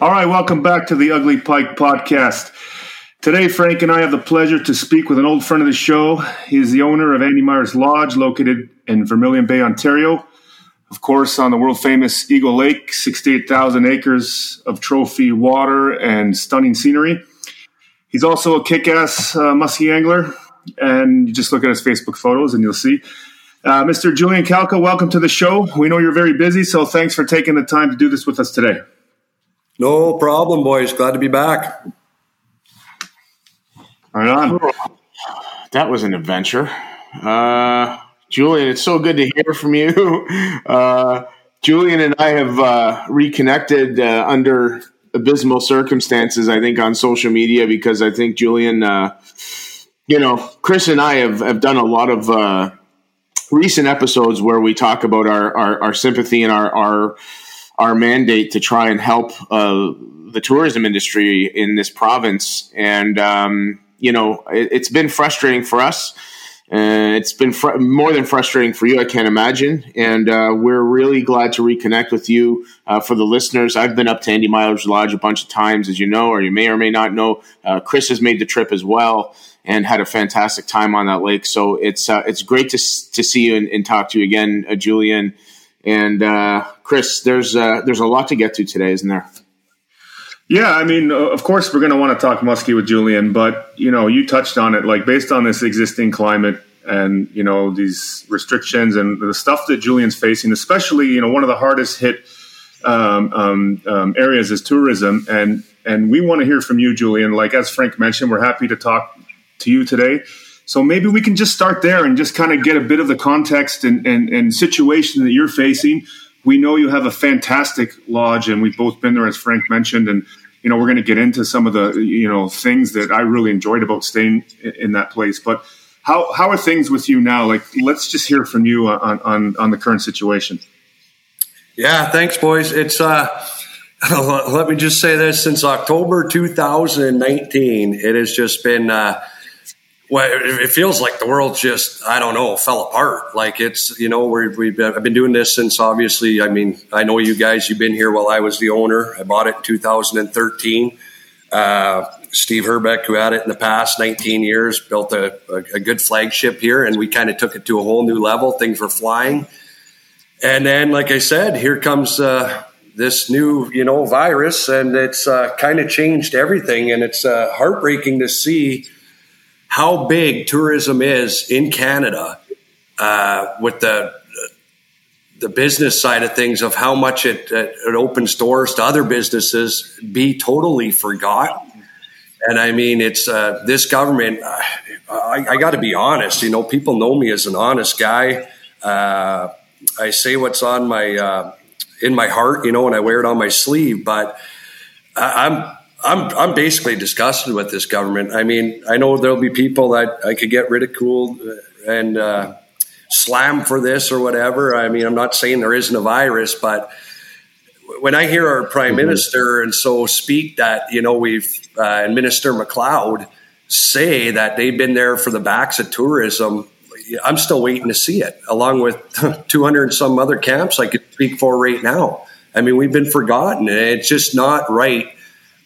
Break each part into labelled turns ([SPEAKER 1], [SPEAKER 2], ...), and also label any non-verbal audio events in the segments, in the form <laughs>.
[SPEAKER 1] All right, welcome back to the Ugly Pike podcast. Today, Frank and I have the pleasure to speak with an old friend of the show. He is the owner of Andy Myers Lodge, located in Vermilion Bay, Ontario. Of course, on the world famous Eagle Lake, 68,000 acres of trophy water and stunning scenery. He's also a kick ass uh, muskie angler, and you just look at his Facebook photos and you'll see. Uh, Mr. Julian Kalka, welcome to the show. We know you're very busy, so thanks for taking the time to do this with us today.
[SPEAKER 2] No problem, boys. Glad to be back.
[SPEAKER 1] Right on.
[SPEAKER 3] That was an adventure. Uh, Julian, it's so good to hear from you. <laughs> Uh, Julian and I have uh, reconnected uh, under abysmal circumstances, I think, on social media because I think Julian, uh, you know, Chris and I have, have done a lot of uh, recent episodes where we talk about our, our, our sympathy and our, our, our mandate to try and help the tourism industry in this province. And, um, you know, it, has been frustrating for us. Uh, it's been fr- more than frustrating for you, I can't imagine. And uh, we're really glad to reconnect with you. Uh, for the listeners, I've been up to Andy Myers Lodge a bunch of times, as you know, or you may or may not know. Uh, Chris has made the trip as well and had a fantastic time on that lake. So it's uh, it's great to to see you and, and talk to you again, uh, Julian and Chris. There's there's a lot to get to today, isn't there?
[SPEAKER 1] Yeah, I mean, of course, we're going to want to talk muskie with Julian, but you know, you touched on it. Like based on this existing climate and you know these restrictions and the stuff that Julian's facing, especially you know one of the hardest hit um, um, um, areas is tourism, and and we want to hear from you, Julian. Like as Frank mentioned, we're happy to talk to you today. So maybe we can just start there and just kind of get a bit of the context and, and, and situation that you're facing we know you have a fantastic lodge, and we've both been there, as Frank mentioned, and you know we're going to get into some of the you know things that I really enjoyed about staying in that place. But how how are things with you now? Like, let's just hear from you on on on the current situation.
[SPEAKER 2] Yeah, thanks, boys. It's uh, <laughs> let me just say this: since October 2019, it has just been. Uh, well, it feels like the world just, I don't know, fell apart. Like it's, you know, we we've been, I've been doing this since obviously, I mean, I know you guys, you've been here while I was the owner. I bought it in 2013. Uh, Steve Herbeck, who had it in the past 19 years, built a, a, a good flagship here, and we kind of took it to a whole new level. Things were flying. And then, like I said, here comes uh, this new, you know, virus, and it's uh, kind of changed everything. And it's uh, heartbreaking to see how big tourism is in Canada uh, with the the business side of things of how much it, it, it opens doors to other businesses be totally forgotten. And I mean, it's uh, this government. Uh, I, I got to be honest. You know, people know me as an honest guy. Uh, I say what's on my uh, in my heart, you know, and I wear it on my sleeve. But I, I'm I'm I'm basically disgusted with this government. I mean, I know there'll be people that I could get ridiculed and uh, slam for this or whatever. I mean, I'm not saying there isn't a virus, but when I hear our prime mm-hmm. minister and so speak that you know we've uh, and Minister MacLeod say that they've been there for the backs of tourism. I'm still waiting to see it, along with <laughs> 200 and some other camps I could speak for right now. I mean, we've been forgotten, and it's just not right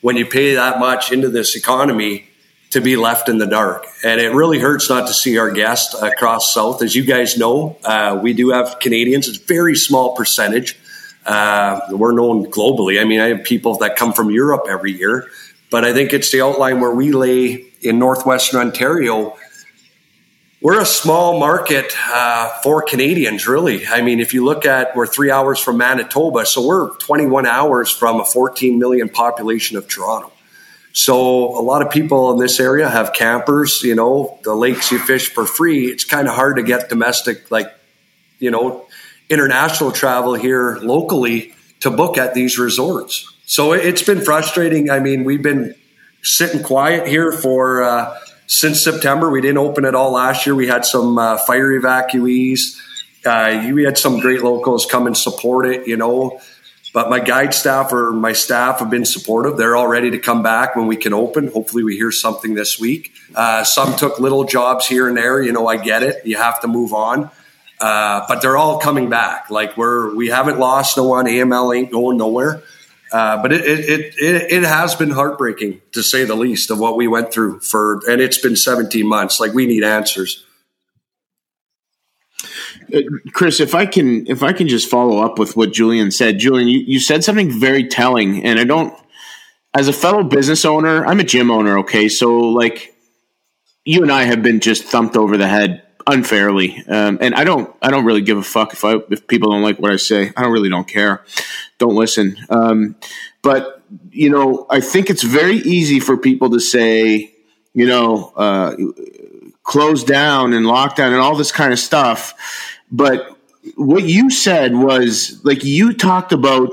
[SPEAKER 2] when you pay that much into this economy to be left in the dark. And it really hurts not to see our guests across South. As you guys know, uh, we do have Canadians. It's a very small percentage. Uh, we're known globally. I mean, I have people that come from Europe every year, but I think it's the outline where we lay in northwestern Ontario we're a small market uh, for Canadians, really. I mean, if you look at, we're three hours from Manitoba, so we're 21 hours from a 14 million population of Toronto. So a lot of people in this area have campers. You know, the lakes you fish for free. It's kind of hard to get domestic, like you know, international travel here locally to book at these resorts. So it's been frustrating. I mean, we've been sitting quiet here for. Uh, since September. We didn't open it all last year. We had some uh, fire evacuees. Uh, we had some great locals come and support it, you know. But my guide staff or my staff have been supportive. They're all ready to come back when we can open. Hopefully, we hear something this week. Uh, some took little jobs here and there. You know, I get it. You have to move on. Uh, but they're all coming back. Like we're we haven't lost no one. AML ain't going nowhere. Uh, but it, it, it, it has been heartbreaking to say the least of what we went through for, and it's been 17 months. Like we need answers.
[SPEAKER 3] Uh, Chris, if I can, if I can just follow up with what Julian said, Julian, you, you said something very telling, and I don't. As a fellow business owner, I'm a gym owner. Okay, so like, you and I have been just thumped over the head unfairly, um, and I don't, I don't really give a fuck if I if people don't like what I say. I don't really don't care. Don't listen. Um, but you know, I think it's very easy for people to say, you know, uh, close down and lockdown and all this kind of stuff. But what you said was like you talked about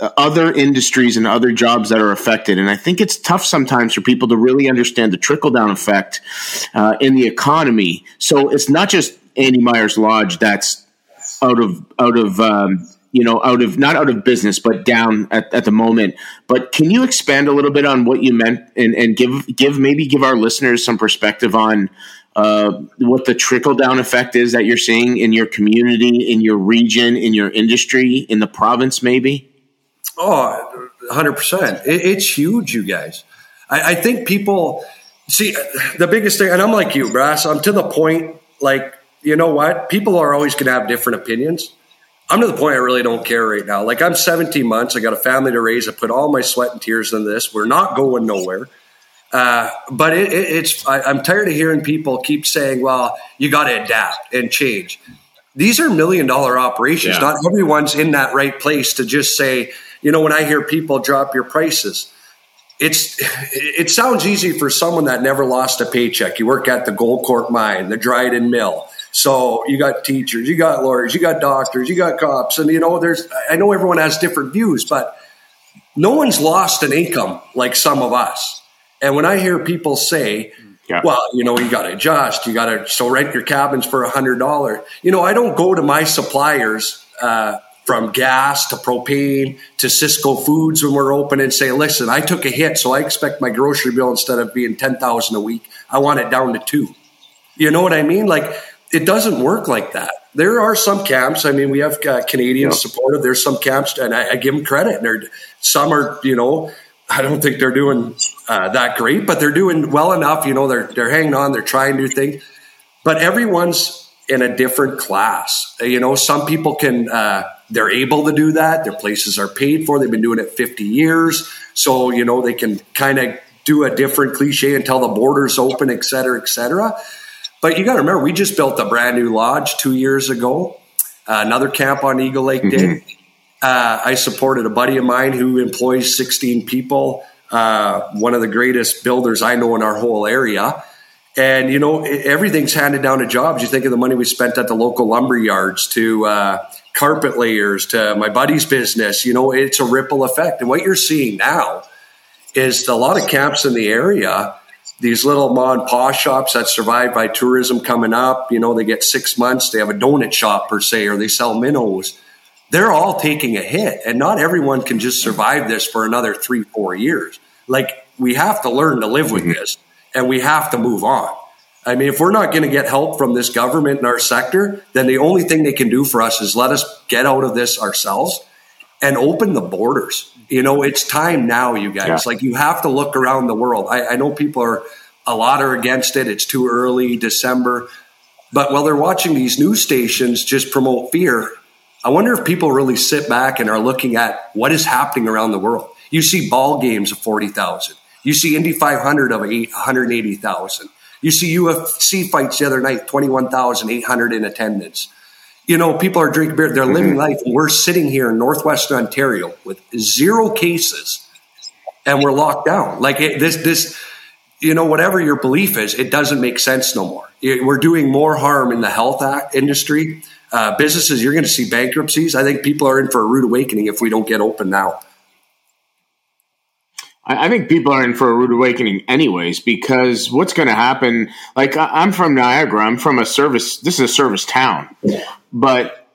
[SPEAKER 3] other industries and other jobs that are affected. And I think it's tough sometimes for people to really understand the trickle down effect uh, in the economy. So it's not just Andy Myers Lodge that's out of out of um, you know out of not out of business but down at, at the moment. But can you expand a little bit on what you meant and, and give give maybe give our listeners some perspective on uh, what the trickle down effect is that you're seeing in your community, in your region, in your industry, in the province, maybe?
[SPEAKER 2] Oh, 100%. It, it's huge, you guys. I, I, think people see the biggest thing, and I'm like you, Brass, I'm to the point, like, you know what? People are always going to have different opinions. I'm to the point I really don't care right now. Like, I'm 17 months. I got a family to raise. I put all my sweat and tears into this. We're not going nowhere. Uh, but it, it, it's I, I'm tired of hearing people keep saying, "Well, you got to adapt and change." These are million dollar operations. Yeah. Not everyone's in that right place to just say, you know, when I hear people drop your prices, it's it sounds easy for someone that never lost a paycheck. You work at the Goldcorp mine, the Dryden mill. So you got teachers, you got lawyers, you got doctors, you got cops, and you know, there's I know everyone has different views, but no one's lost an income like some of us. And when I hear people say, yeah. well, you know, you got to adjust, you got to so rent your cabins for a hundred dollar. You know, I don't go to my suppliers uh, from gas to propane to Sysco Foods when we're open and say, listen, I took a hit, so I expect my grocery bill instead of being ten thousand a week, I want it down to two. You know what I mean? Like it doesn't work like that. There are some camps. I mean, we have uh, Canadians yeah. supportive. There's some camps, and I, I give them credit. And some are, you know, I don't think they're doing uh, that great, but they're doing well enough. You know, they're they're hanging on, they're trying new things. But everyone's in a different class. You know, some people can uh, they're able to do that. Their places are paid for. They've been doing it 50 years, so you know they can kind of do a different cliche until the borders open, et cetera, et cetera. But you got to remember, we just built a brand new lodge two years ago. Uh, another camp on Eagle Lake mm-hmm. did. Uh, I supported a buddy of mine who employs 16 people, uh, one of the greatest builders I know in our whole area. And, you know, everything's handed down to jobs. You think of the money we spent at the local lumber yards to uh, carpet layers to my buddy's business. You know, it's a ripple effect. And what you're seeing now is a lot of camps in the area, these little mom and pop shops that survive by tourism coming up. You know, they get six months, they have a donut shop per se, or they sell minnows they're all taking a hit and not everyone can just survive this for another three four years like we have to learn to live with mm-hmm. this and we have to move on i mean if we're not going to get help from this government in our sector then the only thing they can do for us is let us get out of this ourselves and open the borders you know it's time now you guys yeah. like you have to look around the world I, I know people are a lot are against it it's too early december but while they're watching these news stations just promote fear I wonder if people really sit back and are looking at what is happening around the world. You see ball games of 40,000. You see Indy 500 of 180,000. You see UFC fights the other night, 21,800 in attendance. You know, people are drinking beer, they're mm-hmm. living life. We're sitting here in Northwestern Ontario with zero cases and we're locked down. Like it, this, this, you know, whatever your belief is, it doesn't make sense no more. We're doing more harm in the health industry uh, businesses, you're going to see bankruptcies. I think people are in for a rude awakening if we don't get open now.
[SPEAKER 3] I think people are in for a rude awakening, anyways, because what's going to happen? Like, I'm from Niagara. I'm from a service. This is a service town, but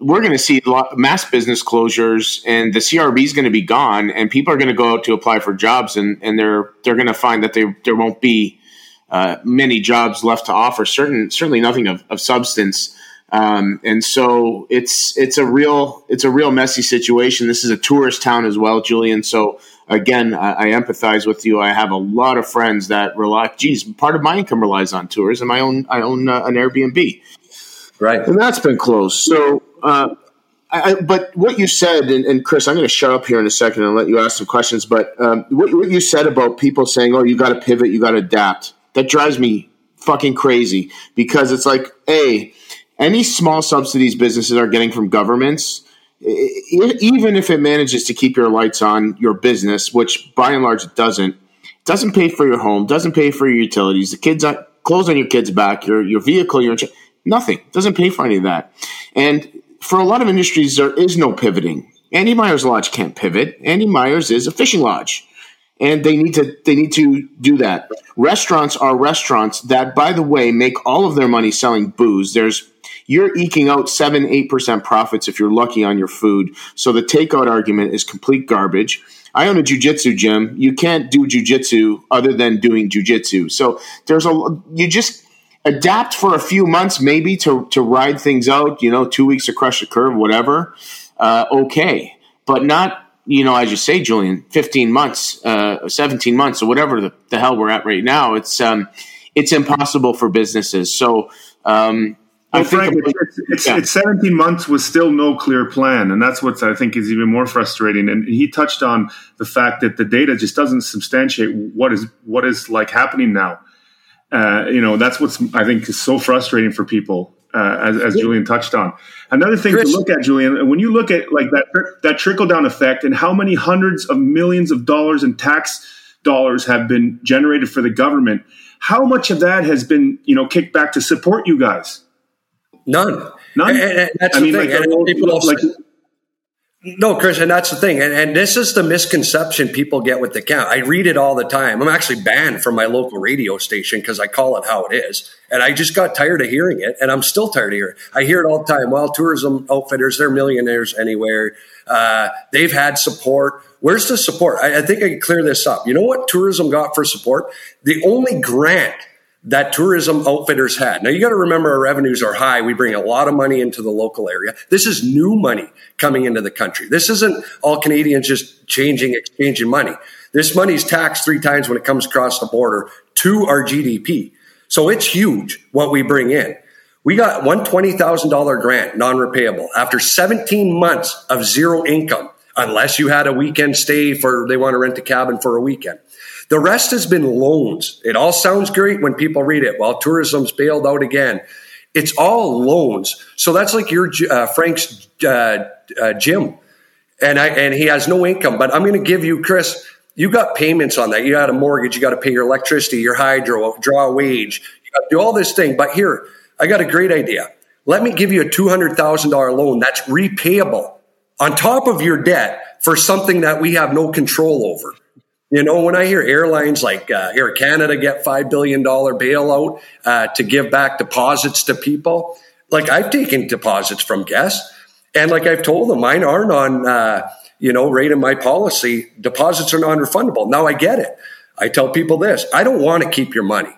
[SPEAKER 3] we're going to see mass business closures, and the CRB is going to be gone, and people are going to go out to apply for jobs, and, and they're they're going to find that they, there won't be uh, many jobs left to offer. Certain, certainly nothing of, of substance Um, and so it's it's a real it's a real messy situation. This is a tourist town as well, Julian. So again, I, I, empathize with you. I have a lot of friends that rely. Geez, part of my income relies on tourism. I own I own uh, an Airbnb,
[SPEAKER 2] right,
[SPEAKER 3] and that's been closed. So. Uh, I, but what you said, and, and Chris, I'm going to shut up here in a second and let you ask some questions. But um, what, what you said about people saying, "Oh, you got to pivot, you got to adapt," that drives me fucking crazy because it's like, a any small subsidies businesses are getting from governments, even if it manages to keep your lights on your business, which by and large it doesn't, doesn't pay for your home, doesn't pay for your utilities, the kids uh, clothes on your kids' back, your your vehicle, your nothing doesn't pay for any of that. And for a lot of industries, there is no pivoting. Andy Myers Lodge can't pivot. Andy Myers is a fishing lodge and they need to they need to do that. Restaurants are restaurants that, by the way, make all of their money selling booze. There's you're eking out seven eight percent profits if you're lucky on your food. So the takeout argument is complete garbage. I own a jujitsu gym. You can't do jujitsu other than doing jujitsu. So there's a you just adapt for a few months maybe to to ride things out. You know, two weeks to crush the curve, whatever. Uh, okay, but not you know, as you say, Julian, 15 months, uh, 17 months, or whatever the, the, hell we're at right now, it's um, it's impossible for businesses. So, um,
[SPEAKER 1] well, I Frank, think it's, it's, yeah. it's, 17 months with still no clear plan, and that's what I think is even more frustrating. And he touched on the fact that the data just doesn't substantiate what is what is like happening now. Uh, you know, that's what's I think is so frustrating for people uh, as, as Julian touched on. Another thing Chris. to look at, Julian, when you look at like that that trickle down effect and how many hundreds of millions of dollars in tax dollars have been generated for the government, how much of that has been you know kicked back to support you guys?
[SPEAKER 2] None.
[SPEAKER 1] None. And, and
[SPEAKER 2] that's I the mean, thing. Like, and people like, no, Chris, and that's the thing. And, and, this is the misconception people get with the count. I read it all the time. I'm actually banned from my local radio station because I call it how it is. And I just got tired of hearing it, and I'm still tired of hearing it. I hear it all the time. Well, tourism outfitters, they're millionaires anywhere. Uh, they've had support. Where's the support? I, I think I can clear this up. You know what tourism got for support? The only grant – that tourism outfitters had. Now you got to remember our revenues are high. We bring a lot of money into the local area. This is new money coming into the country. This isn't all Canadians just changing, exchanging money. This money's taxed three times when it comes across the border to our GDP. So it's huge what we bring in. We got one $20,000 grant, non-repayable, after 17 months of zero income, unless you had a weekend stay for, they want to rent a cabin for a weekend. The rest has been loans. It all sounds great when people read it. Well, tourism's bailed out again. It's all loans. So that's like your uh, Frank's uh, uh, gym, and I and he has no income. But I'm going to give you, Chris. You got payments on that. You got a mortgage. You got to pay your electricity, your hydro, draw a wage. You got to do all this thing. But here, I got a great idea. Let me give you a two hundred thousand dollar loan that's repayable on top of your debt for something that we have no control over. You know, when I hear airlines like uh, Air Canada get $5 billion bailout uh, to give back deposits to people, like I've taken deposits from guests. And like I've told them, mine aren't on, uh, you know, rate in my policy. Deposits are non refundable. Now I get it. I tell people this I don't want to keep your money.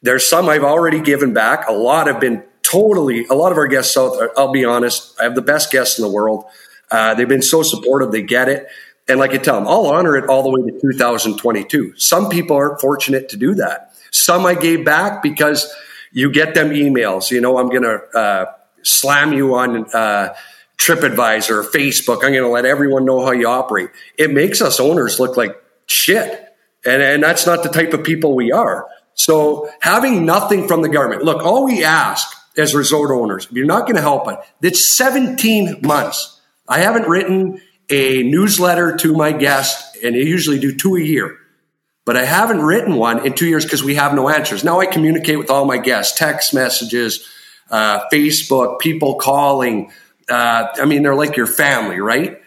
[SPEAKER 2] There's some I've already given back. A lot have been totally, a lot of our guests I'll be honest, I have the best guests in the world. Uh, they've been so supportive, they get it. And like I tell them, I'll honor it all the way to 2022. Some people aren't fortunate to do that. Some I gave back because you get them emails. You know, I'm going to uh, slam you on uh, TripAdvisor or Facebook. I'm going to let everyone know how you operate. It makes us owners look like shit. And, and that's not the type of people we are. So having nothing from the government, look, all we ask as resort owners, if you're not going to help it, it's 17 months. I haven't written a newsletter to my guests, and I usually do two a year. But I haven't written one in two years because we have no answers. Now I communicate with all my guests, text messages, uh, Facebook, people calling. Uh, I mean, they're like your family, right?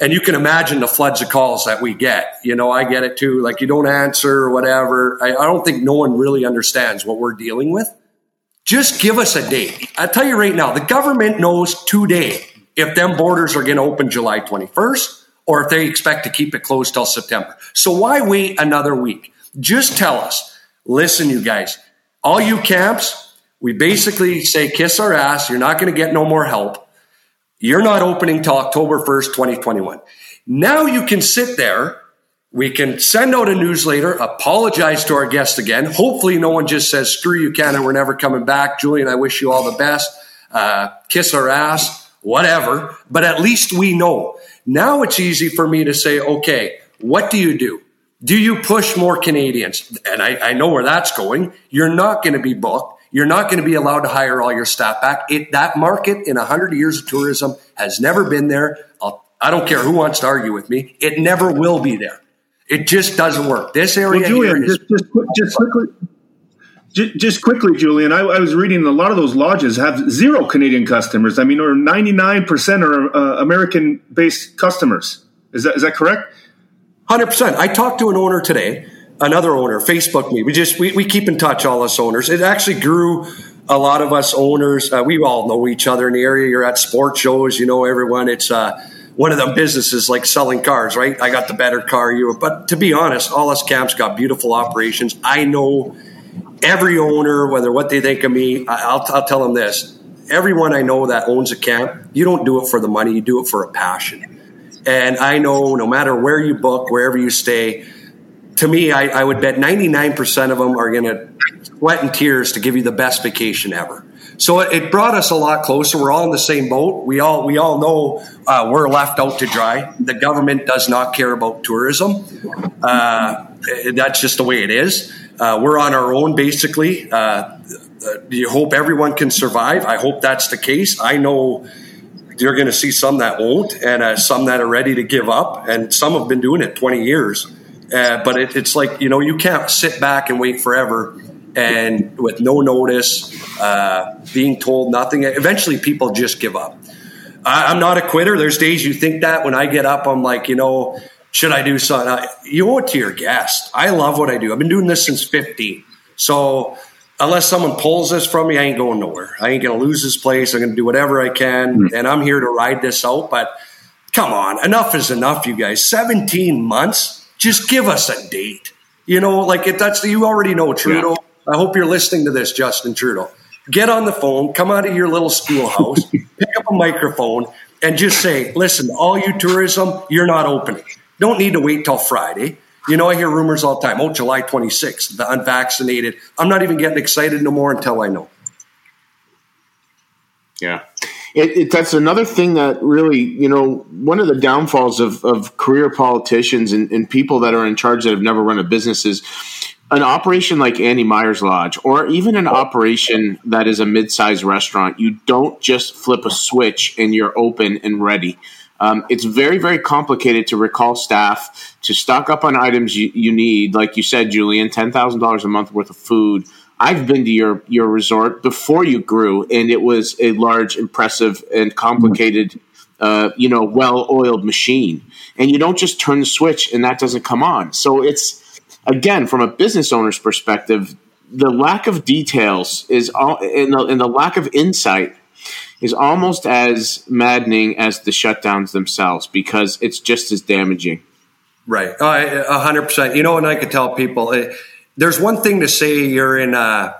[SPEAKER 2] And you can imagine the floods of calls that we get. You know, I get it too. Like you don't answer or whatever. I, I don't think no one really understands what we're dealing with. Just give us a date. I tell you right now, the government knows today if them borders are going to open July 21st or if they expect to keep it closed till September. So why wait another week? Just tell us, listen, you guys, all you camps, We basically say, kiss our ass. You're not going to get no more help. You're not opening till October 1st, 2021. Now you can sit there. We can send out a newsletter, apologize to our guests again. Hopefully, no one just says, screw you, Canada, we're never coming back. Julian, I wish you all the best. Uh, kiss our ass, whatever. But at least we know. Now it's easy for me to say, okay, what do you do? Do you push more Canadians? And I, I know where that's going. You're not going to be booked. You're not going to be allowed to hire all your staff back. It, that market in 100 years of tourism has never been there. I'll, I do not care who wants to argue with me. It never will be there. It just doesn't work. This area well,
[SPEAKER 1] Julian, just, just, just quickly, just quickly, Julian, I, I, was reading a lot of those lodges have zero Canadian customers. I mean, or 99% are uh, American based customers. Is that, is that correct?
[SPEAKER 2] 100%. I talked to an owner today, another owner, Facebook me. We just, we, we keep in touch, all us owners. It actually grew a lot of us owners. Uh, we all know each other in the area. You're at sports shows, you know everyone. It's uh, one of them businesses like selling cars, right? I got the better car, you. But to be honest, all us camps got beautiful operations. I know every owner, whether what they think of me, I'll, I'll tell them this. Everyone I know that owns a camp, you don't do it for the money, you do it for a passion and I know no matter where you book, wherever you stay, to me, I, I would bet 99% of them are going to sweat and tears to give you the best vacation ever. So it, it, brought us a lot closer. We're all in the same boat. We all we all know uh, we're left out to dry. The government does not care about tourism. Uh, that's just the way it is. Uh, we're on our own, basically. Uh, uh, you hope everyone can survive. I hope that's the case. I know you're going to see some that won't, and uh, some that are ready to give up, and some have been doing it 20 years. But it, it's like you know you can't sit back and wait forever, and with no notice, uh, being told nothing. Eventually, people just give up. I, am not a quitter. There's days you think that. When I get up, I'm like, you know, should I do something? You owe it to your guest. I love what I do. I've been doing this since 15. So unless someone pulls this from me, I ain't going nowhere. I ain't going to lose this place. I'm going to do whatever I can, mm-hmm. and I'm here to ride this out. But come on, enough is enough, you guys. 17 months, just give us a date. You know, like it, that's you already know Trudeau. Yeah. I hope you're listening to this, Justin Trudeau. Get on the phone, come out of your little schoolhouse, <laughs> pick up a microphone, and just say, "Listen, all you tourism, you're not opening. Don't need to wait till Friday." You know, I hear rumors all the time. Oh, July 26th, the unvaccinated. I'm not even getting excited no more until I know.
[SPEAKER 3] Yeah. It, it, that's another thing that really, you know, one of the downfalls of, of career politicians and, and people that are in charge that have never run a business is an operation like Andy Myers Lodge, or even an operation that is a mid-sized restaurant. You don't just flip a switch and you're open and ready. Um, it's very, very complicated to recall staff to stock up on items you, you need. Like you said, Julian, ten thousand dollars a month worth of food. I've been to your your resort before you grew, and it was a large, impressive, and complicated, uh, you know, well-oiled machine. And you don't just turn the switch and that doesn't come on. So it's again from a business owner's perspective, the lack of details is all, and the, and the lack of insight is almost as maddening as the shutdowns themselves because it's just as damaging.
[SPEAKER 2] Right, a hundred percent. You know, and I could tell people eh, there's one thing to say you're in a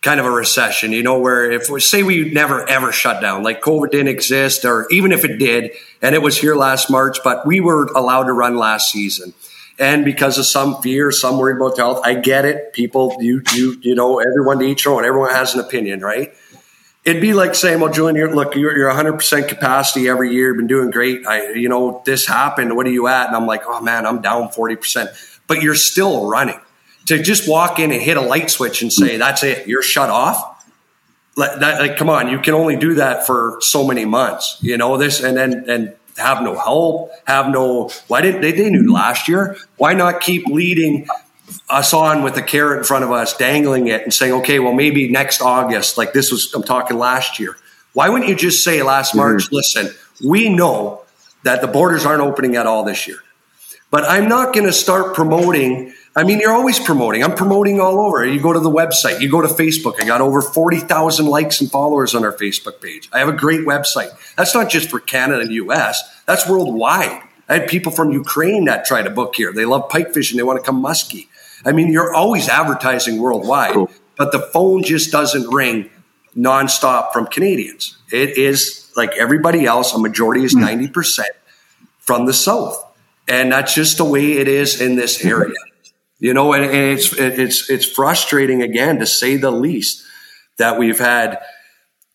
[SPEAKER 2] kind of a recession. You know, where if we say we never ever shut down, like COVID didn't exist, or even if it did, and it was here last March, but we were allowed to run last season. And because of some fear, some worry about health, I get it. People, you, you, you know, everyone to each own. Everyone has an opinion, right? It'd be like saying, "Well, Julian, you're, look, you're, you're 100 percent capacity every year. You've been doing great. I, you know, this happened. What are you at?" And I'm like, "Oh man, I'm down 40 percent." But you're still running. To just walk in and hit a light switch and say, "That's it. You're shut off." Like, that, like, come on, you can only do that for so many months. You know this, and then and have no help, have no. Why didn't they? They knew last year. Why not keep leading us on with a carrot in front of us, dangling it and saying, okay, well, maybe next August, like this was, I'm talking last year. Why wouldn't you just say last March, mm-hmm. listen, we know that the borders aren't opening at all this year, but I'm not going to start promoting. I mean, you're always promoting. I'm promoting all over. You go to the website, you go to Facebook. I got over 40,000 likes and followers on our Facebook page. I have a great website. That's not just for Canada and US, that's worldwide. I had people from Ukraine that try to book here. They love pike fishing. They want to come muskie. I mean, you're always advertising worldwide. Cool. but the phone just doesn't ring nonstop from Canadians. It is like everybody else, a majority is 90% hmm. from the South. And that's just the way it is in this area. You know, and, it's, it's, it's frustrating again, to say the least, that we've had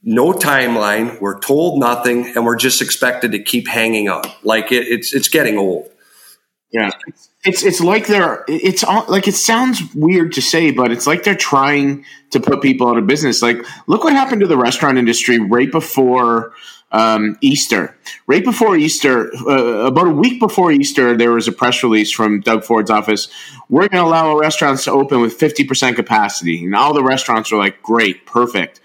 [SPEAKER 2] no timeline. We're told nothing and we're just expected to keep hanging on. Like it, it's, it's getting old.
[SPEAKER 3] Yeah. It's it's like they're it's all, like it sounds weird to say, but it's like they're trying to put people out of business. Like, look what happened to the restaurant industry right before um, Easter. Right before Easter, uh, about a week before Easter, there was a press release from Doug Ford's office. We're going to allow restaurants to open with fifty percent capacity, and all the restaurants were like, "Great, perfect."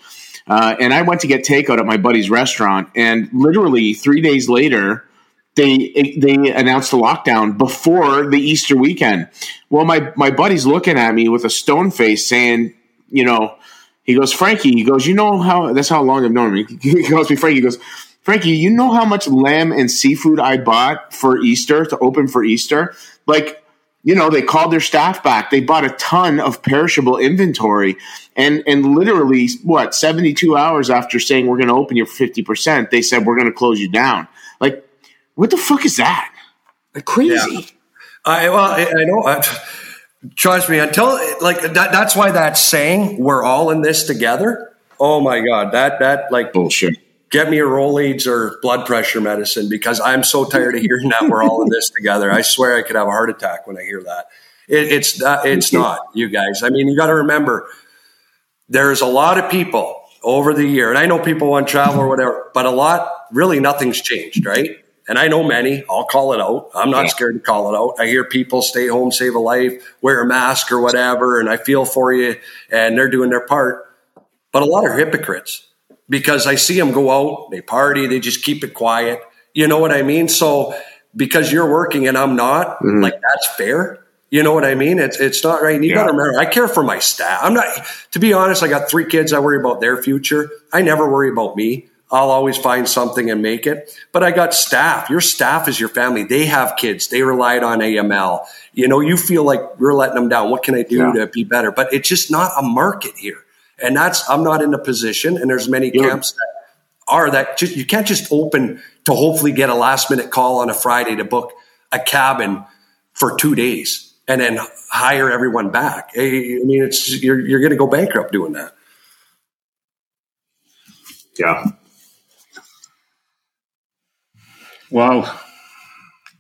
[SPEAKER 3] Uh, and I went to get takeout at my buddy's restaurant, and literally three days later they they announced the lockdown before the Easter weekend. Well, my my buddy's looking at me with a stone face, saying, you know, he goes, Frankie, he goes, you know how that's how long I've known him. <laughs> He goes me, Frankie, he goes, Frankie, you know how much lamb and seafood I bought for Easter to open for Easter? Like, you know, they called their staff back. They bought a ton of perishable inventory, and and literally, what seventy two hours after saying we're going to open you for fifty percent, they said we're going to close you down. Like what the fuck is that? Like crazy. Yeah.
[SPEAKER 2] I well, I, I know. I, trust me, until like that, that's why that saying "we're all in this together." Oh my god, that that like
[SPEAKER 3] bullshit.
[SPEAKER 2] Get me a Rolaids or blood pressure medicine because I'm so tired of hearing that we're all in this together. I swear I could have a heart attack when I hear that. It, it's uh, it's not you guys. I mean, you got to remember there's a lot of people over the year, and I know people want travel or whatever, but a lot really nothing's changed, right? And I know many, I'll call it out. I'm not yeah. scared to call it out. I hear people stay home, save a life, wear a mask or whatever, and I feel for you, and they're doing their part. But a lot are hypocrites because I see them go out, they party, they just keep it quiet. You know what I mean? So because you're working and I'm not, mm-hmm. like that's fair. You know what I mean? It's it's not right. And you yeah. got to remember, I care for my staff. I'm not, to be honest. I got three kids. I worry about their future. I never worry about me. I'll always find something and make it. But I got staff. Your staff is your family. They have kids. They relied on AML. You know, you feel like we're letting them down. What can I do yeah. to be better? But it's just not a market here. And that's, I'm not in a position. And there's many yeah. camps that are that just, you can't just open to hopefully get a last minute call on a Friday to book a cabin for two days and then hire everyone back. I mean, it's, you're, you're going to go bankrupt doing that.
[SPEAKER 3] Yeah.
[SPEAKER 1] Wow,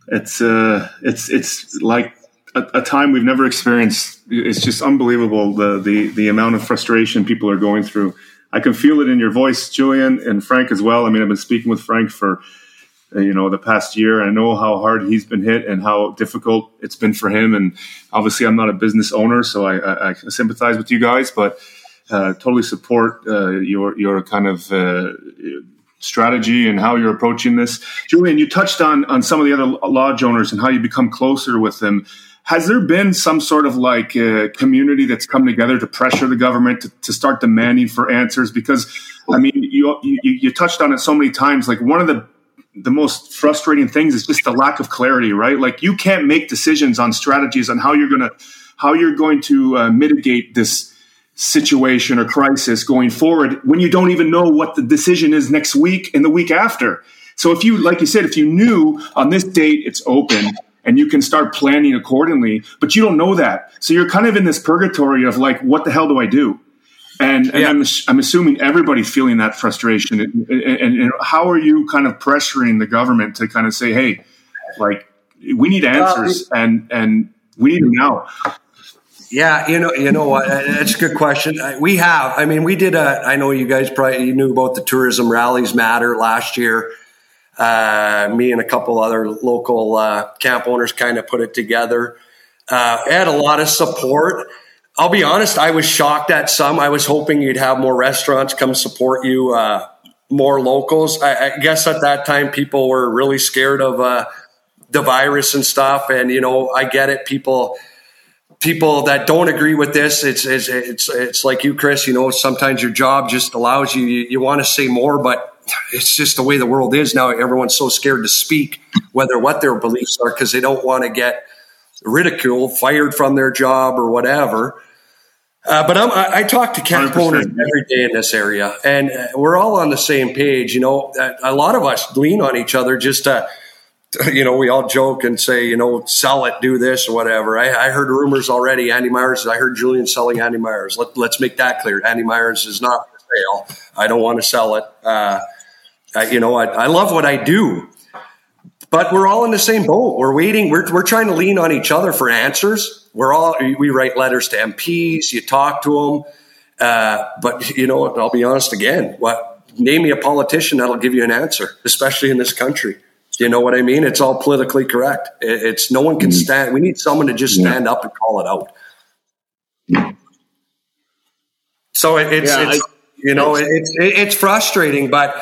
[SPEAKER 1] it's uh, it's it's like a, a, time we've never experienced. It's just unbelievable the the the amount of frustration people are going through. I can feel it in your voice, Julian, and Frank as well. I mean, I've been speaking with Frank for uh, you know the past year. I know how hard he's been hit and how difficult it's been for him. And obviously, I'm not a business owner, so I, I, I sympathize with you guys, but. Uh, totally support uh, your your kind of uh, strategy and how you're approaching this. Julian, you touched on on some of the other lodge owners and how you become closer with them. Has there been some sort of like uh, community that's come together to pressure the government to, to start demanding for answers? Because I mean, you, you you touched on it so many times. Like one of the the most frustrating things is just the lack of clarity, right? Like you can't make decisions on strategies on how you're gonna how you're going to uh, mitigate this situation or crisis going forward when you don't even know what the decision is next week and the week after. So if you, like you said, if you knew on this date it's open and you can start planning accordingly, but you don't know that. So you're kind of in this purgatory of like, what the hell do I do? And, and yeah. I'm, I'm assuming everybody's feeling that frustration. And, and, and, how are you kind of pressuring the government to kind of say, hey, like, we need answers and, and we need them now.
[SPEAKER 2] Yeah, you know, you know what? That's a good question. We have. I mean, we did a. I know you guys probably you knew about the tourism rallies matter last year. Uh, me and a couple other local uh, camp owners kind of put it together. Uh, had a lot of support. I'll be honest, I was shocked at some. I was hoping you'd have more restaurants come support you, uh, more locals. I, I, guess at that time people were really scared of uh, the virus and stuff. And you know, I get it. People people that don't agree with this, it's, it's, it's, it's like you, Chris, you know, sometimes your job just allows you, you, you want to say more, but it's just the way the world is now. Everyone's so scared to speak, whether what their beliefs are, because they don't want to get ridiculed, fired from their job or whatever. Uh, but I'm, I, I talk to 100%. owners every day in this area, and uh, we're all on the same page. You know, a lot of us lean on each other just to, <laughs> you know, we all joke and say, you know, sell it, do this or whatever. I, I heard rumors already. Andy Myers, I heard Julian selling Andy Myers. Let, us make that clear. Andy Myers is not for sale. I don't want to sell it. Uh, you know, I, I love what I do, but we're all in the same boat. We're waiting. We're, we're trying to lean on each other for answers. We're all, we write letters to MPs, you talk to them. Uh, but you know? I'll be honest again. What, name me a politician that'll give you an answer, especially in this country. You know what I mean? It's all politically correct. It's no one can mm-hmm. stand. We need someone to just stand up and call it out. So it, it's, yeah, it's I, you know, it's, it's frustrating, but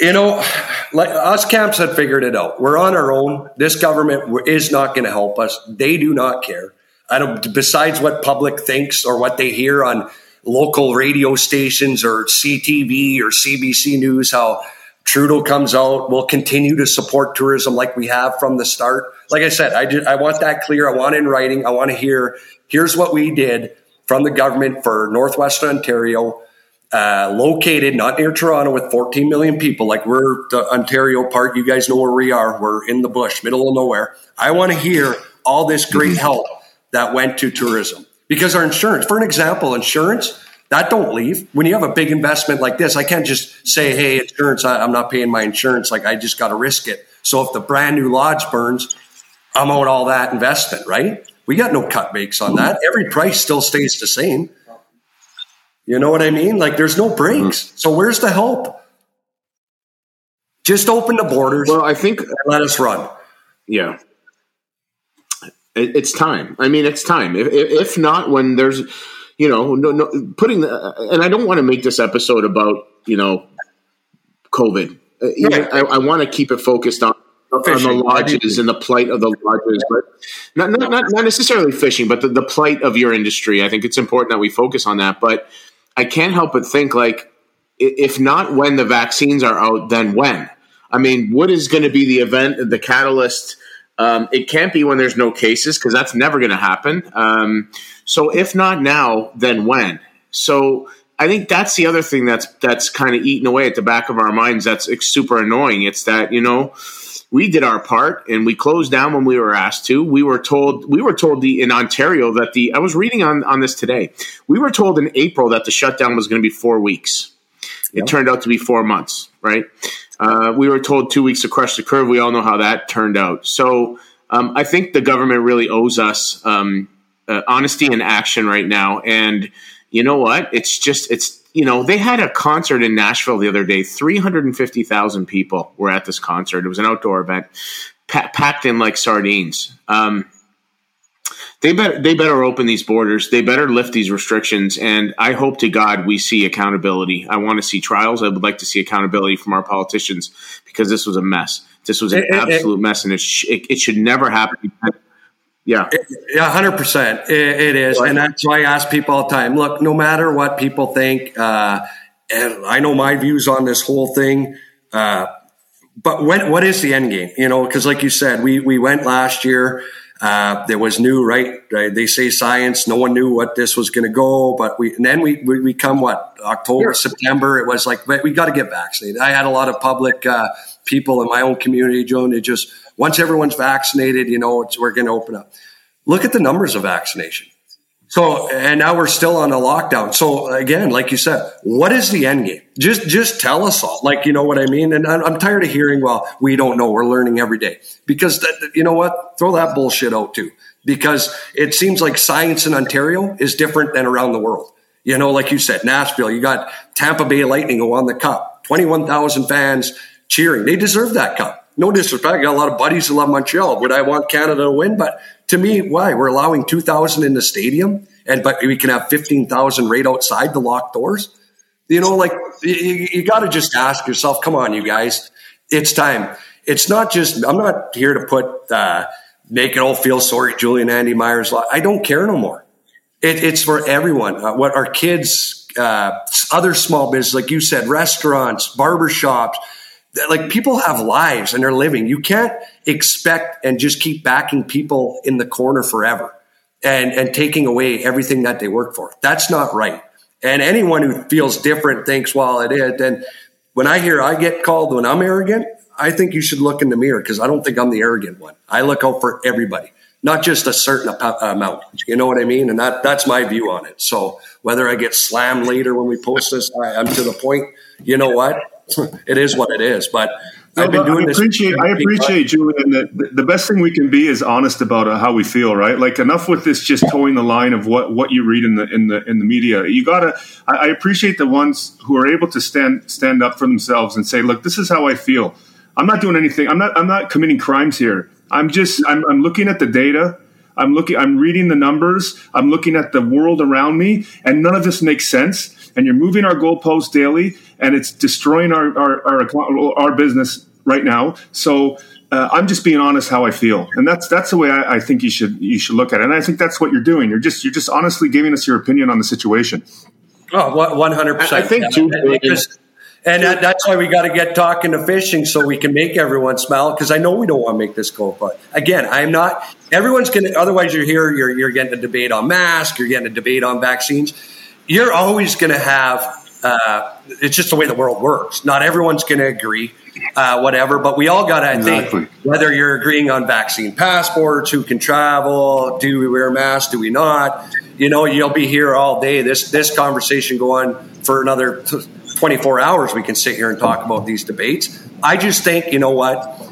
[SPEAKER 2] you know, like us camps have figured it out. We're on our own. This government is not going to help us. They do not care. I don't, besides what public thinks or what they hear on local radio stations or CTV or CBC News, how Trudeau comes out, we'll continue to support tourism like we have from the start. Like I said, I, just, I want that clear. I want it in writing. I want to hear, here's what we did from the government for Northwestern Ontario uh, located not near Toronto with 14 million people, like we're the Ontario part. You guys know where we are. We're in the bush, middle of nowhere. I want to hear all this great help that went to tourism because our insurance, for an example, insurance that don't leave when you have a big investment like this. I can't just say, "Hey, insurance, I, I'm not paying my insurance." Like I just got to risk it. So if the brand new lodge burns, I'm out all that investment, right? We got no cutbacks on that. Every price still stays the same. You know what I mean? Like there's no breaks. Mm-hmm. So where's the help? Just open the borders.
[SPEAKER 3] Well, I think
[SPEAKER 2] let us run.
[SPEAKER 3] Yeah. It's time. I mean, it's time. If, if not, when there's, you know, no, no, putting the, and I don't want to make this episode about, you know, COVID. Yeah. I, I want to keep it focused on on the lodges and the plight of the lodges, but not not, not, not necessarily fishing, but the, the plight of your industry. I think it's important that we focus on that. But I can't help but think like, if not when the vaccines are out, then when? I mean, what is going to be the event, the catalyst? Um, it can't be when there's no cases because that's never going to happen. Um, so if not now, then when? So I think that's the other thing that's that's kind of eating away at the back of our minds. That's super annoying. It's that you know we did our part and we closed down when we were asked to. We were told we were told the in Ontario that the I was reading on on this today. We were told in April that the shutdown was going to be four weeks. Yep. It turned out to be four months. Right? Uh, we were told two weeks to crush the curve. We all know how that turned out. So um, I think the government really owes us um, uh, honesty and action right now. And you know what? It's just it's you know, they had a concert in Nashville the other day. 350,000 people were at this concert. It was an outdoor event, pa- packed in like sardines. Um, they better they better open these borders. They better lift these restrictions. And I hope to God we see accountability. I want to see trials. I would like to see accountability from our politicians because this was a mess. This was an it, absolute it, mess, and it, sh- it, it should never happen. Yeah.
[SPEAKER 2] Yeah, 100%. it is. And that's why I ask people all the time look, no matter what people think, uh, and I know my views on this whole thing, uh, but when, what is the end game? You know, because like you said, we, we went last year. Uh, there was new, right? They say science. No one knew what this was going to go, but we, and then we, we, we come what October, September. It was like, we got to get vaccinated. I had a lot of public, uh, people in my own community, Joan, they just, once everyone's vaccinated, you know, we're going to open up. Look at the numbers of vaccination. So, and now we're still on a lockdown. So again, like you said, what is the end game? Just, just tell us all. Like, you know what I mean? And I'm, I'm tired of hearing, well, we don't know. We're learning every day because that, you know what? Throw that bullshit out too, because it seems like science in Ontario is different than around the world. You know, like you said, Nashville, you got Tampa Bay Lightning who won the cup, 21,000 fans cheering. They deserve that cup no disrespect. I got a lot of buddies who love Montreal. Would I want Canada to win? But to me, why? We're allowing 2,000 in the stadium and, but we can have 15,000 right outside the locked doors. You know, like you, you got to just ask yourself, come on, you guys, it's time. It's not just, I'm not here to put, uh, make it all feel sorry, Julian Andy Myers. I don't care no more. It, it's for everyone. Uh, what our kids, uh, other small business, like you said, restaurants, barbershops, like people have lives and they're living. You can't expect and just keep backing people in the corner forever. and, and taking away everything that they work for. That's not right. And anyone who feels different thinks, well, it is. And when I hear I get called when I'm arrogant, I think you should look in the mirror because I don't think I'm the arrogant one. I look out for everybody, not just a certain amount. You know what I mean? And that that's my view on it. So whether I get slammed later when we post this, I, I'm to the point. You know what? <laughs> it is what it is. But I've been doing
[SPEAKER 1] I appreciate,
[SPEAKER 2] this.
[SPEAKER 1] I appreciate, Julian, that the best thing we can be is honest about how we feel, right? Like enough with this just towing the line of what, what you read in the in the in the media. You gotta. I, I appreciate the ones who are able to stand stand up for themselves and say, "Look, this is how I feel. I'm not doing anything. I'm not. I'm not committing crimes here. I'm just. I'm, I'm looking at the data." I'm looking, I'm reading the numbers, I'm looking at the world around me, and none of this makes sense. And you're moving our goalposts daily, and it's destroying our, our, our, our business right now. So uh, I'm just being honest how I feel, and that's that's the way I, I, think you should you should look at it. And I think that's what you're doing. You're just you're just honestly giving us your opinion on the situation.
[SPEAKER 2] Oh, one hundred percent.
[SPEAKER 3] I think too.
[SPEAKER 2] And that, that's why we got to get talking to fishing so we can make everyone smile. Because I know we don't want to make this go. But again, I'm not. Everyone's going to. Otherwise, you're here. You're you're getting a debate on masks. You're getting a debate on vaccines. You're always going to have. Uh, it's just the way the world works. Not everyone's going to agree uh, whatever. But we all got to exactly. think whether you're agreeing on vaccine passports, who can travel, do we wear masks, do we not? You know, you'll be here all day. This this conversation go on for another 24 hours. We can sit here and talk about these debates. I just think, you know what?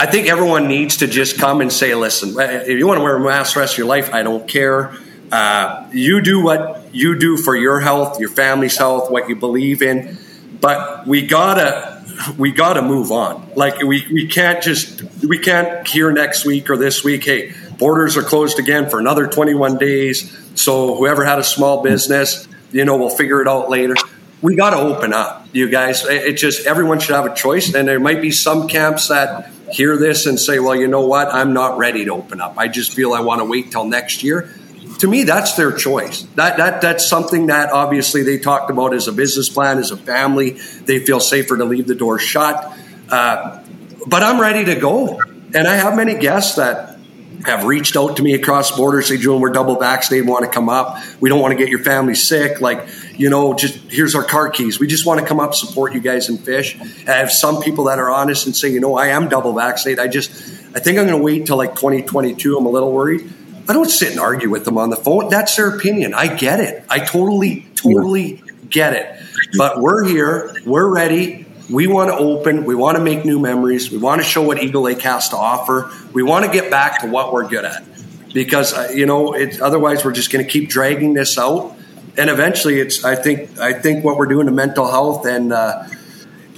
[SPEAKER 2] I think everyone needs to just come and say, listen, if you want to wear a mask the rest of your life, I don't care. Uh, you do what you do for your health, your family's health, what you believe in. But we gotta we got to move on. Like we, we can't just we can't hear next week or this week. Hey, borders are closed again for another 21 days. So whoever had a small business, you know, we'll figure it out later. We got to open up, you guys. It just everyone should have a choice, and there might be some camps that hear this and say, "Well, you know what? I'm not ready to open up. I just feel I want to wait till next year." To me, that's their choice. That that that's something that obviously they talked about as a business plan, as a family. They feel safer to leave the door shut. Uh, but I'm ready to go, and I have many guests that have reached out to me across borders, say, Julian, we're double vaccinated, want to come up. We don't want to get your family sick. Like, you know, just here's our car keys. We just want to come up, support you guys and fish. I have some people that are honest and say, you know, I am double vaccinated. I just, I think I'm going to wait till like 2022. I'm a little worried. I don't sit and argue with them on the phone. That's their opinion. I get it. I totally, totally get it. But we're here. We're ready. We want to open. We want to make new memories. We want to show what Eagle Lake has to offer. We want to get back to what we're good at. Because uh, you know, it, otherwise we're just going to keep dragging this out. And eventually, it's. I think. I think what we're doing to mental health and uh,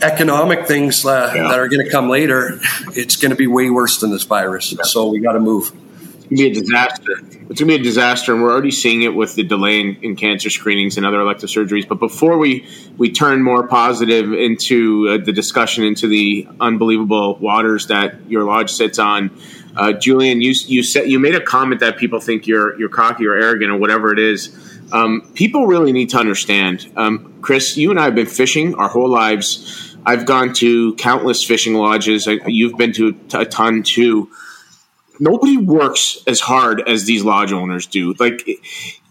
[SPEAKER 2] economic things uh, yeah. that are going to come later, it's going to be way worse than this virus. So we got to move
[SPEAKER 3] gonna be a disaster. It's gonna be a disaster, and we're already seeing it with the delay in, in cancer screenings and other elective surgeries. But before we we turn more positive into uh, the discussion into the unbelievable waters that your lodge sits on, uh, Julian, you you said you made a comment that people think you're you're cocky or arrogant or whatever it is. Um, people really need to understand. Um, Chris, you and I have been fishing our whole lives. I've gone to countless fishing lodges. I, you've been to a ton too nobody works as hard as these lodge owners do. Like,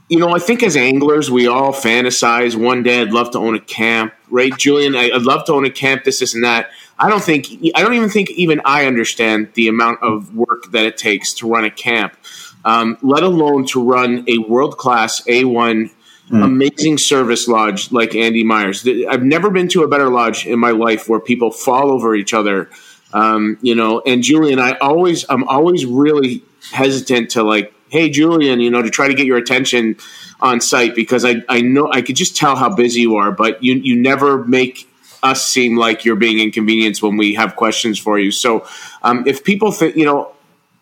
[SPEAKER 3] you know, I think as anglers, we all fantasize one day I'd love to own a camp, right, Julian? I'd love to own a camp, this, this, and that. I don't think, I don't even think even I understand the amount of work that it takes to run a camp, um, let alone to run a world class A1 Mm. amazing service lodge like Andy Myers. I've never been to a better lodge in my life where people fall over each other um, you know, and Julian, I always, I'm always really hesitant to like, hey, Julian, you know, to try to get your attention on site because I, I know I could just tell how busy you are, but you, you never make us seem like you're being inconvenienced when we have questions for you. So, um, if people think, you know,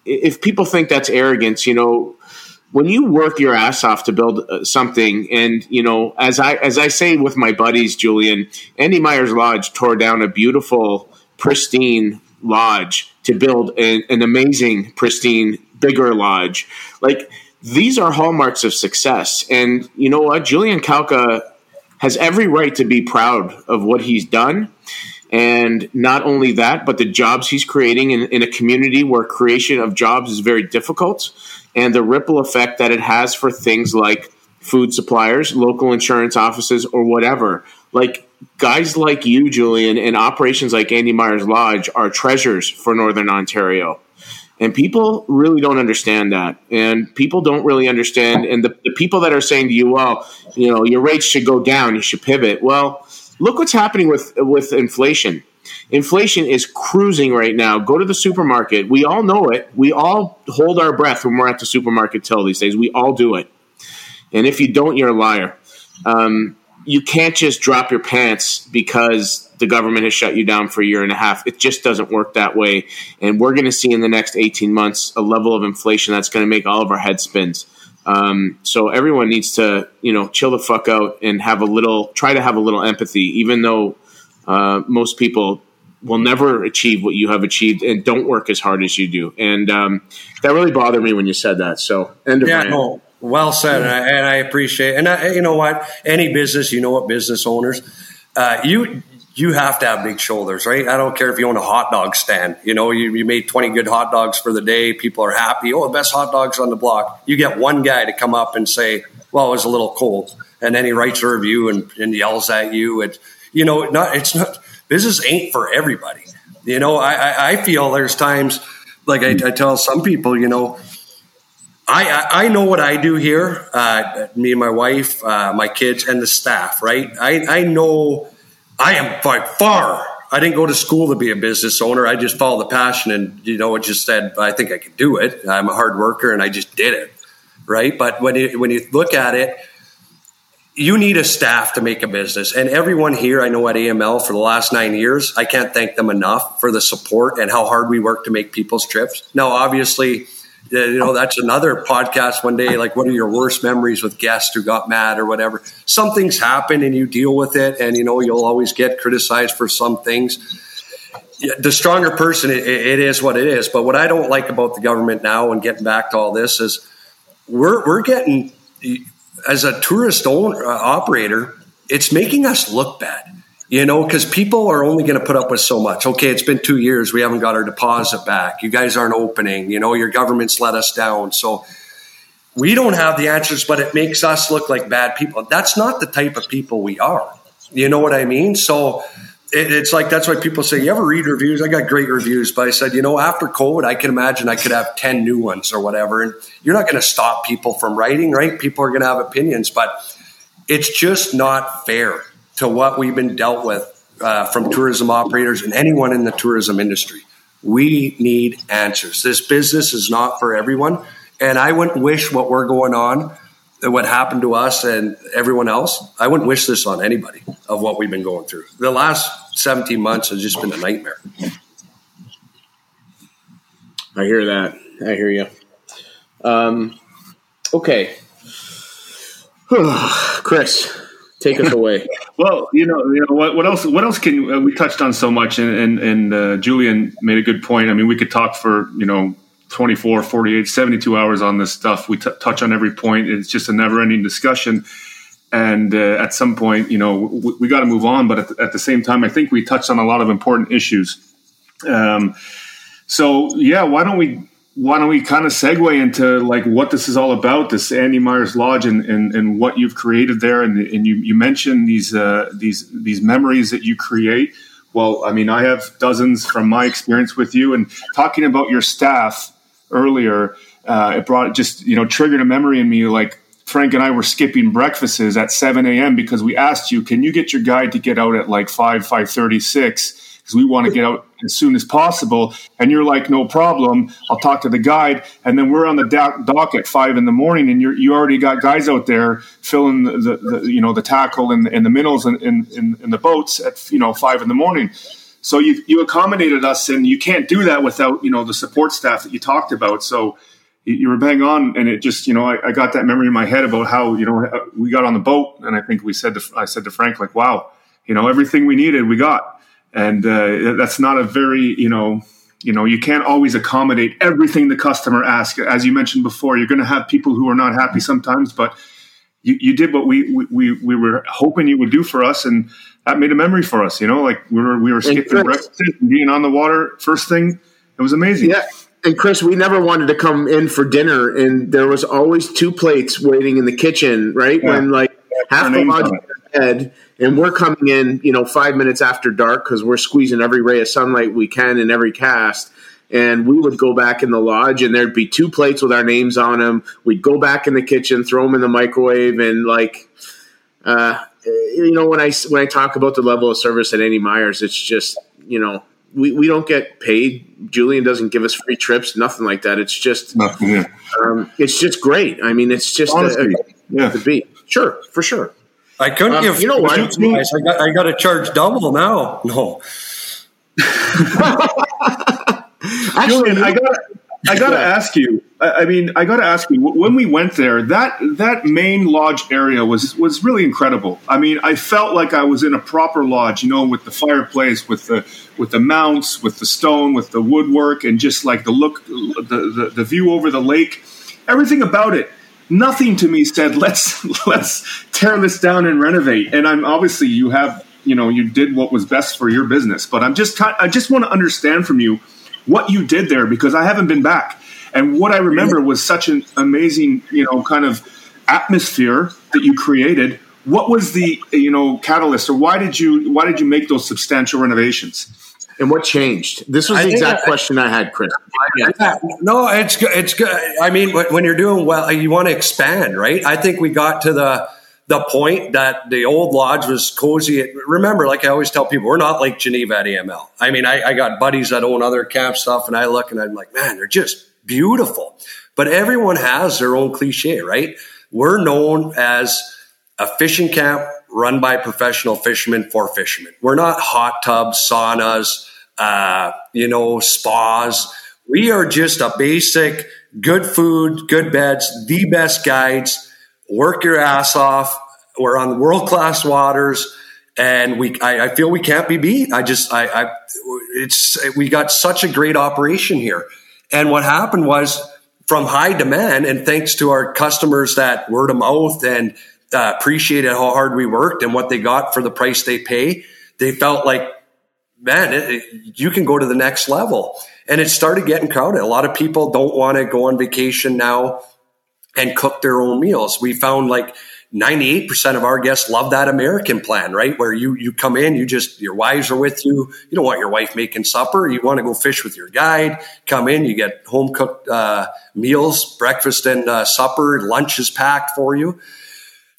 [SPEAKER 3] if people think that's arrogance, you know, when you work your ass off to build uh, something, and you know, as I as I say with my buddies, Julian, Andy Myers Lodge tore down a beautiful pristine lodge to build a, an amazing, pristine, bigger lodge. Like these are hallmarks of success. And you know what? Julian Kalka has every right to be proud of what he's done. And not only that, but the jobs he's creating in, in a community where creation of jobs is very difficult, and the ripple effect that it has for things like food suppliers, local insurance offices, or whatever. Like guys like you, Julian, and operations like Andy Myers Lodge are treasures for Northern Ontario. And people really don't understand that. And people don't really understand. And the, the people that are saying to you, well, you know, your rates should go down, you should pivot. Well, look what's happening with, with inflation. Inflation is cruising right now. Go to the supermarket. We all know it. We all hold our breath when we're at the supermarket till these days. We all do it. And if you don't, you're a liar. Um, you can't just drop your pants because the government has shut you down for a year and a half. It just doesn't work that way. And we're going to see in the next 18 months a level of inflation that's going to make all of our heads spins. Um, so everyone needs to, you know, chill the fuck out and have a little, try to have a little empathy, even though uh, most people will never achieve what you have achieved and don't work as hard as you do. And um, that really bothered me when you said that. So, end of
[SPEAKER 2] yeah, no, well said, and I, and I appreciate. And I, you know what? Any business, you know what business owners, uh, you you have to have big shoulders, right? I don't care if you own a hot dog stand. You know, you, you made 20 good hot dogs for the day. People are happy. Oh, the best hot dogs on the block. You get one guy to come up and say, well, it was a little cold. And then he writes a review and, and yells at you. And, you know, not, it's not, business ain't for everybody. You know, I, I, I feel there's times, like I, I tell some people, you know, I, I know what I do here. Uh, me and my wife, uh, my kids, and the staff. Right. I, I know I am by far. I didn't go to school to be a business owner. I just followed the passion, and you know, it just said I think I can do it. I'm a hard worker, and I just did it. Right. But when you when you look at it, you need a staff to make a business, and everyone here I know at AML for the last nine years, I can't thank them enough for the support and how hard we work to make people's trips. Now, obviously you know that's another podcast one day like what are your worst memories with guests who got mad or whatever. Something's happened and you deal with it and you know you'll always get criticized for some things. The stronger person it, it is what it is. But what i don't like about the government now and getting back to all this is we're, we're getting as a tourist owner, uh, operator it's making us look bad you know, because people are only going to put up with so much. Okay, it's been two years. We haven't got our deposit back. You guys aren't opening. You know, your government's let us down. So we don't have the answers, but it makes us look like bad people. That's not the type of people we are. You know what I mean? So it, it's like that's why people say, You ever read reviews? I got great reviews, but I said, You know, after COVID, I can imagine I could have 10 new ones or whatever. And you're not going to stop people from writing, right? People are going to have opinions, but it's just not fair to what we've been dealt with uh, from tourism operators and anyone in the tourism industry. We need answers. This business is not for everyone. And I wouldn't wish what we're going on, what happened to us and everyone else, I wouldn't wish this on anybody of what we've been going through. The last 17 months has just been a nightmare.
[SPEAKER 3] I hear that. I hear you. Um, okay. <sighs> Chris, take us away. <laughs>
[SPEAKER 1] well, you know, you know what, what else? What else can uh, we touched on so much? And, and, and uh, Julian made a good point. I mean, we could talk for you know 24, 48, 72 hours on this stuff. We t- touch on every point. It's just a never ending discussion. And uh, at some point, you know, we, we got to move on. But at the, at the, same time, I think we touched on a lot of important issues. Um, so yeah, why don't we why don't we kind of segue into like what this is all about, this Andy Myers Lodge, and, and, and what you've created there, and, and you, you mentioned these uh, these these memories that you create. Well, I mean, I have dozens from my experience with you, and talking about your staff earlier, uh, it brought just you know triggered a memory in me. Like Frank and I were skipping breakfasts at 7 a.m. because we asked you, can you get your guide to get out at like 5 5:36 because we want to get out as soon as possible. And you're like, no problem. I'll talk to the guide. And then we're on the dock, at five in the morning, and you you already got guys out there filling the, the, the you know the tackle and, and the minnows in, in, in, the boats at you know five in the morning. So you you accommodated us, and you can't do that without you know the support staff that you talked about. So you were bang on, and it just you know I, I, got that memory in my head about how you know we got on the boat, and I think we said to, I said to Frank like, wow, you know everything we needed we got and uh, that's not a very you know you know you can't always accommodate everything the customer asks as you mentioned before you're going to have people who are not happy sometimes but you, you did what we, we we were hoping you would do for us, and that made a memory for us. You know, like we were we were skipping breakfast and being on the water first thing. It was amazing.
[SPEAKER 3] Yeah. And Chris, we never wanted to come in for dinner, and there was always two plates waiting in the kitchen, right? Yeah. When like half the lodge and we're coming in, you know, five minutes after dark because we're squeezing every ray of sunlight we can in every cast and we would go back in the lodge and there'd be two plates with our names on them we'd go back in the kitchen throw them in the microwave and like uh, you know when i when i talk about the level of service at Andy Myers it's just you know we, we don't get paid. Julian doesn't give us free trips nothing like that. It's just nothing, yeah. um, it's just great. I mean it's just Honestly, a, a, yeah. to be. Sure for sure
[SPEAKER 2] i couldn't um, give you know what I got, I got to charge double now no <laughs>
[SPEAKER 1] Actually, Julian, I got I got to ask you. I mean, I got to ask you. When we went there, that that main lodge area was was really incredible. I mean, I felt like I was in a proper lodge, you know, with the fireplace, with the with the mounts, with the stone, with the woodwork, and just like the look, the the, the view over the lake, everything about it. Nothing to me said let's <laughs> let's tear this down and renovate. And I'm obviously you have you know you did what was best for your business, but I'm just I just want to understand from you what you did there because I haven't been back. And what I remember was such an amazing, you know, kind of atmosphere that you created. What was the, you know, catalyst or why did you why did you make those substantial renovations?
[SPEAKER 3] And what changed? This was the exact question I had, Chris.
[SPEAKER 2] Yeah. No, it's good. It's good. I mean, when you're doing well, you want to expand, right? I think we got to the the point that the old lodge was cozy. Remember, like I always tell people, we're not like Geneva at AML. I mean, I, I got buddies that own other camp stuff, and I look and I'm like, man, they're just beautiful. But everyone has their own cliche, right? We're known as a fishing camp run by professional fishermen for fishermen. We're not hot tubs, saunas, uh, you know, spas. We are just a basic good food, good beds, the best guides work your ass off. We're on world class waters, and we I, I, feel we can't be beat. I just I, I it's we got such a great operation here, and what happened was from high demand, and thanks to our customers that word of mouth and uh, appreciated how hard we worked and what they got for the price they pay, they felt like man, it, it, you can go to the next level. And it started getting crowded. A lot of people don't want to go on vacation now and cook their own meals. We found like 98% of our guests love that American plan, right? Where you, you come in, you just, your wives are with you. You don't want your wife making supper. You want to go fish with your guide. Come in, you get home cooked uh, meals, breakfast and uh, supper. Lunch is packed for you.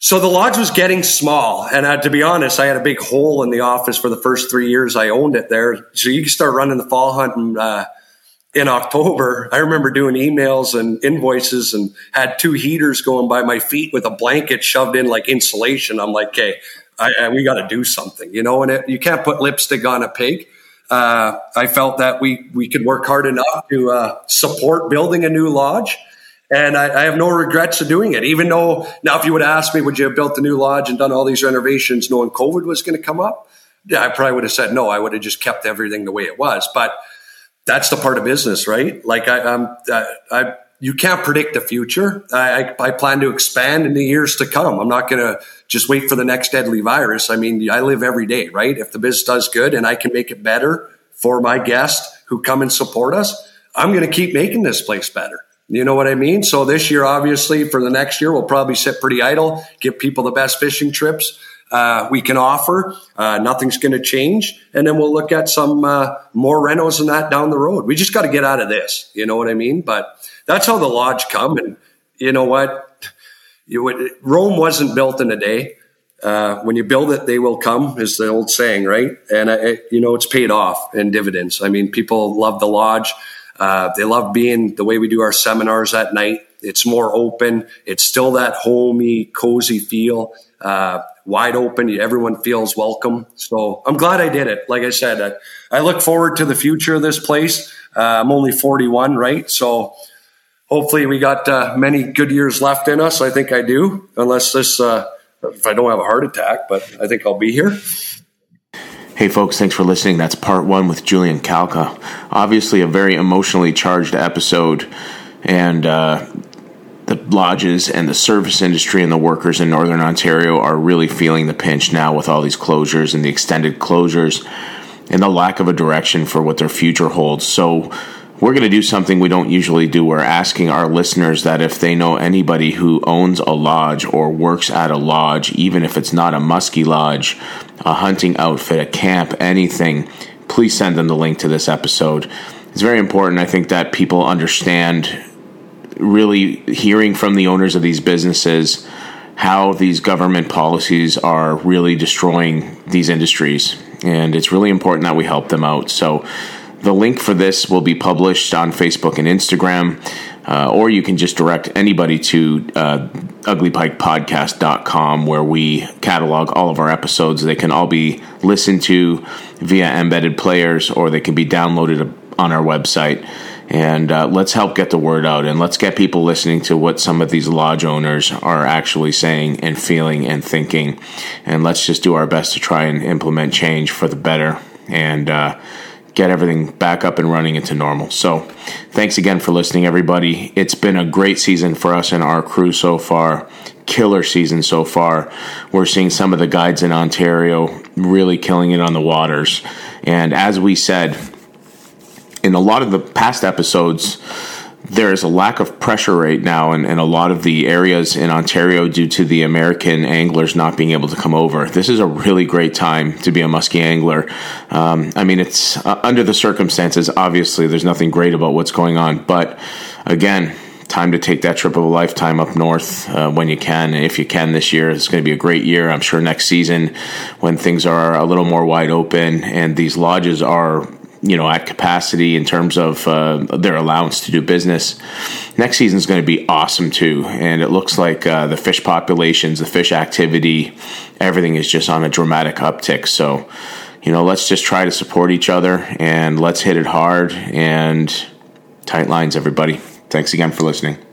[SPEAKER 2] So the lodge was getting small. And uh, to be honest, I had a big hole in the office for the first three years I owned it there. So you can start running the fall hunt and, uh, in October, I remember doing emails and invoices and had two heaters going by my feet with a blanket shoved in like insulation. I'm like, okay, I, I, we got to do something, you know, and it, you can't put lipstick on a pig. Uh, I felt that we, we could work hard enough to uh, support building a new lodge. And I, I, have no regrets of doing it, even though now, if you would ask me, would you have built the new lodge and done all these renovations knowing COVID was going to come up? Yeah, I probably would have said no. I would have just kept everything the way it was. But that's the part of business, right? Like I, um, I, I you can't predict the future. I, I, plan to expand in the years to come. I'm not going to just wait for the next deadly virus. I mean, I live every day, right? If the business does good and I can make it better for my guests who come and support us, I'm going to keep making this place better. You know what I mean? So this year, obviously, for the next year, we'll probably sit pretty idle, give people the best fishing trips uh, we can offer. Uh, nothing's going to change. And then we'll look at some uh, more renos and that down the road. We just got to get out of this. You know what I mean? But that's how the lodge come. And you know what? You, Rome wasn't built in a day. Uh, when you build it, they will come, is the old saying, right? And it, you know it's paid off in dividends. I mean, people love the lodge. Uh, they love being the way we do our seminars at night. It's more open. It's still that homey, cozy feel. Uh, wide open. Everyone feels welcome. So I'm glad I did it. Like I said, I, I look forward to the future of this place. Uh, I'm only 41, right? So hopefully we got uh, many good years left in us. I think I do, unless this, uh, if I don't have a heart attack, but I think I'll be here.
[SPEAKER 3] Hey, folks, thanks for listening. That's part one with Julian Kalka. Obviously, a very emotionally charged episode. And uh, the lodges and the service industry and the workers in Northern Ontario are really feeling the pinch now with all these closures and the extended closures and the lack of a direction for what their future holds. So, we're going to do something we don't usually do. We're asking our listeners that if they know anybody who owns a lodge or works at a lodge, even if it's not a muskie lodge, a hunting outfit, a camp, anything, please send them the link to this episode. It's very important, I think, that people understand really hearing from the owners of these businesses how these government policies are really destroying these industries. And it's really important that we help them out. So, the link for this will be published on Facebook and Instagram, uh, or you can just direct anybody to uh, uglypikepodcast.com where we catalog all of our episodes. They can all be listened to via embedded players or they can be downloaded on our website. And uh, let's help get the word out and let's get people listening to what some of these lodge owners are actually saying and feeling and thinking. And let's just do our best to try and implement change for the better. And, uh, get everything back up and running into normal. So, thanks again for listening, everybody. It's been a great season for us and our crew so far. Killer season so far. We're seeing some of the guides in Ontario really killing it on the waters. And as we said in a lot of the past episodes, there is a lack of pressure right now in, in, a lot of the areas in Ontario due to the American anglers not being able to come over. This is a really great time to be a muskie angler. Um, I mean, it's uh, under the circumstances, obviously, there's nothing great about what's going on. But again, time to take that trip of a lifetime up north uh, when you can. If you can this year, it's going to be a great year. I'm sure next season, when things are a little more wide open and these lodges are you know at capacity in terms of uh, their allowance to do business. Next season is going to be awesome too, and it looks like uh, the fish populations, the fish activity, everything is just on a dramatic uptick. So, you know, let's just try to support each other and let's hit it hard and tight lines, everybody. Thanks again for listening.